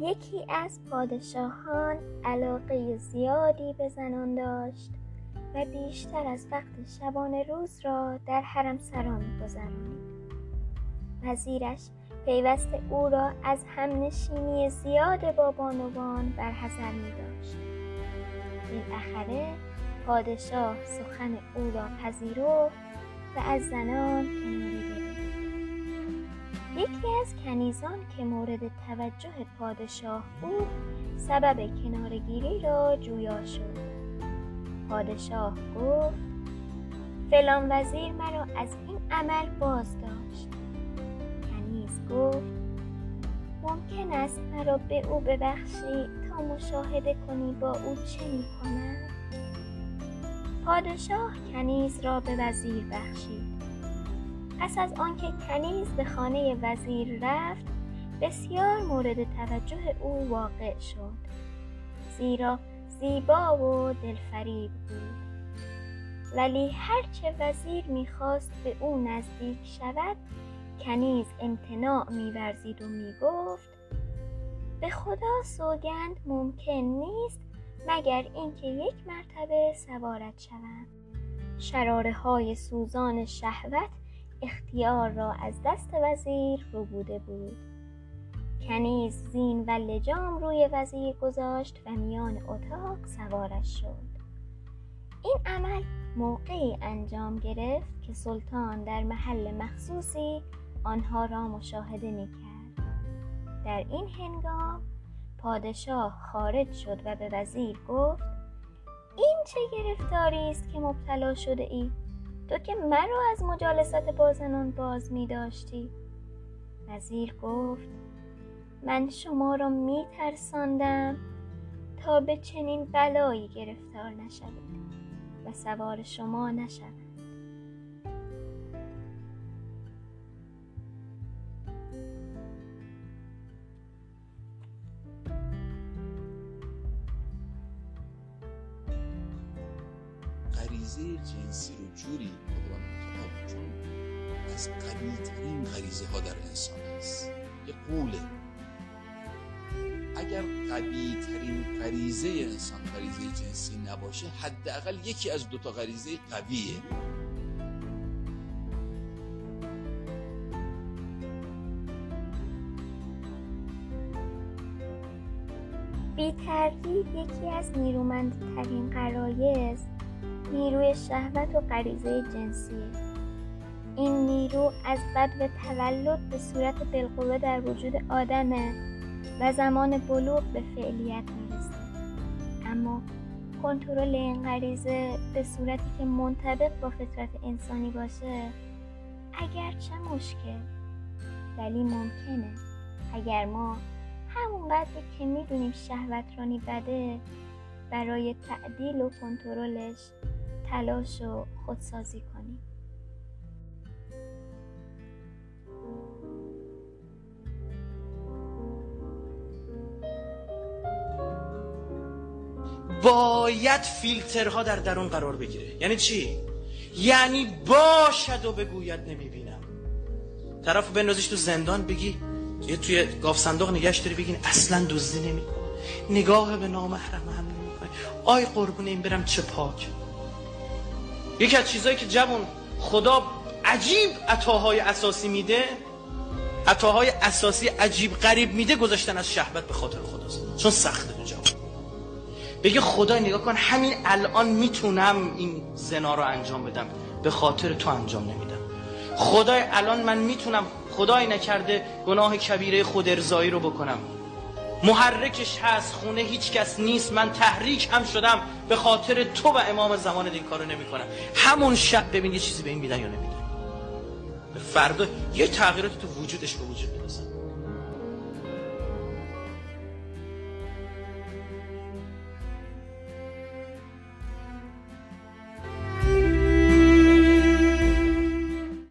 یکی از پادشاهان علاقه زیادی به زنان داشت و بیشتر از وقت شبانه روز را در حرم سرا میگذرانید وزیرش پیوست او را از همنشینی زیاد با بانوان برحضر می داشت بالاخره پادشاه سخن او را پذیرفت و از زنان کناره یکی از کنیزان که مورد توجه پادشاه بود سبب کنارگیری را جویا شد. پادشاه گفت فلان وزیر مرا از این عمل باز داشت کنیز گفت ممکن است مرا به او ببخشی تا مشاهده کنی با او چه می کند؟ پادشاه کنیز را به وزیر بخشید. پس از آنکه کنیز به خانه وزیر رفت بسیار مورد توجه او واقع شد. زیرا زیبا و دلفریب بود. ولی هرچه وزیر می‌خواست به او نزدیک شود کنیز امتناع میورزید و می‌گفت به خدا سوگند ممکن نیست مگر اینکه یک مرتبه سوارت شوم. شراره های سوزان شهوت اختیار را از دست وزیر رو بوده بود کنیز زین و لجام روی وزیر گذاشت و میان اتاق سوارش شد این عمل موقعی انجام گرفت که سلطان در محل مخصوصی آنها را مشاهده می کرد. در این هنگام پادشاه خارج شد و به وزیر گفت این چه گرفتاری است که مبتلا شده ای؟ تو که مرا از مجالست با زنان باز می داشتی. وزیر گفت من شما را می ترساندم تا به چنین بلایی گرفتار نشوید و سوار شما نشوم. غریزه جنسی رو جوری از قوی ترین غریزه ها در انسان است. یه قوله. اگر قوی ترین غریزه انسان غریزه جنسی نباشه حداقل یکی از دوتا غریزه قویه. بی یکی از نیرومندترین قرایز نیروی شهوت و غریزه جنسی این نیرو از بد و تولد به صورت بالقوه در وجود آدمه و زمان بلوغ به فعلیت می‌رسه. اما کنترل این غریزه به صورتی که منطبق با فطرت انسانی باشه اگرچه مشکل ولی ممکنه. اگر ما همونقدر که می‌دونیم شهوت رانی بده برای تعدیل و کنترلش تلاش و خودسازی کنیم. باید فیلترها در درون قرار بگیره. یعنی چی؟ یعنی باشد و بگوید نمی‌بینم. طرف بندازیش تو زندان بگی یه توی گاف صندوق نگهش داری بگین اصلا دزدی نمی‌کنه. نگاه به نامحرم هم نمی‌کنه. آی قربون این برم چه پاک. یکی از چیزهایی که جوان خدا عجیب عطاهای اساسی میده عطاهای اساسی عجیب غریب میده گذاشتن از شهبت به خاطر خداست. چون سخته. بگه خدا نگاه کن همین الان می‌تونم این زنا رو انجام بدم. به خاطر تو انجام نمیدم. خدای الان من می‌تونم خدای نکرده گناه کبیره خود ارزایی رو بکنم. محرکش هست خونه هیچ کس نیست من تحریک هم شدم. به خاطر تو و امام زمان این کارو نمی کنم همون شب ببین یه چیزی به این میدن یا نمیدن. فردا یه تغییرات تو وجودش به وجود می‌رسن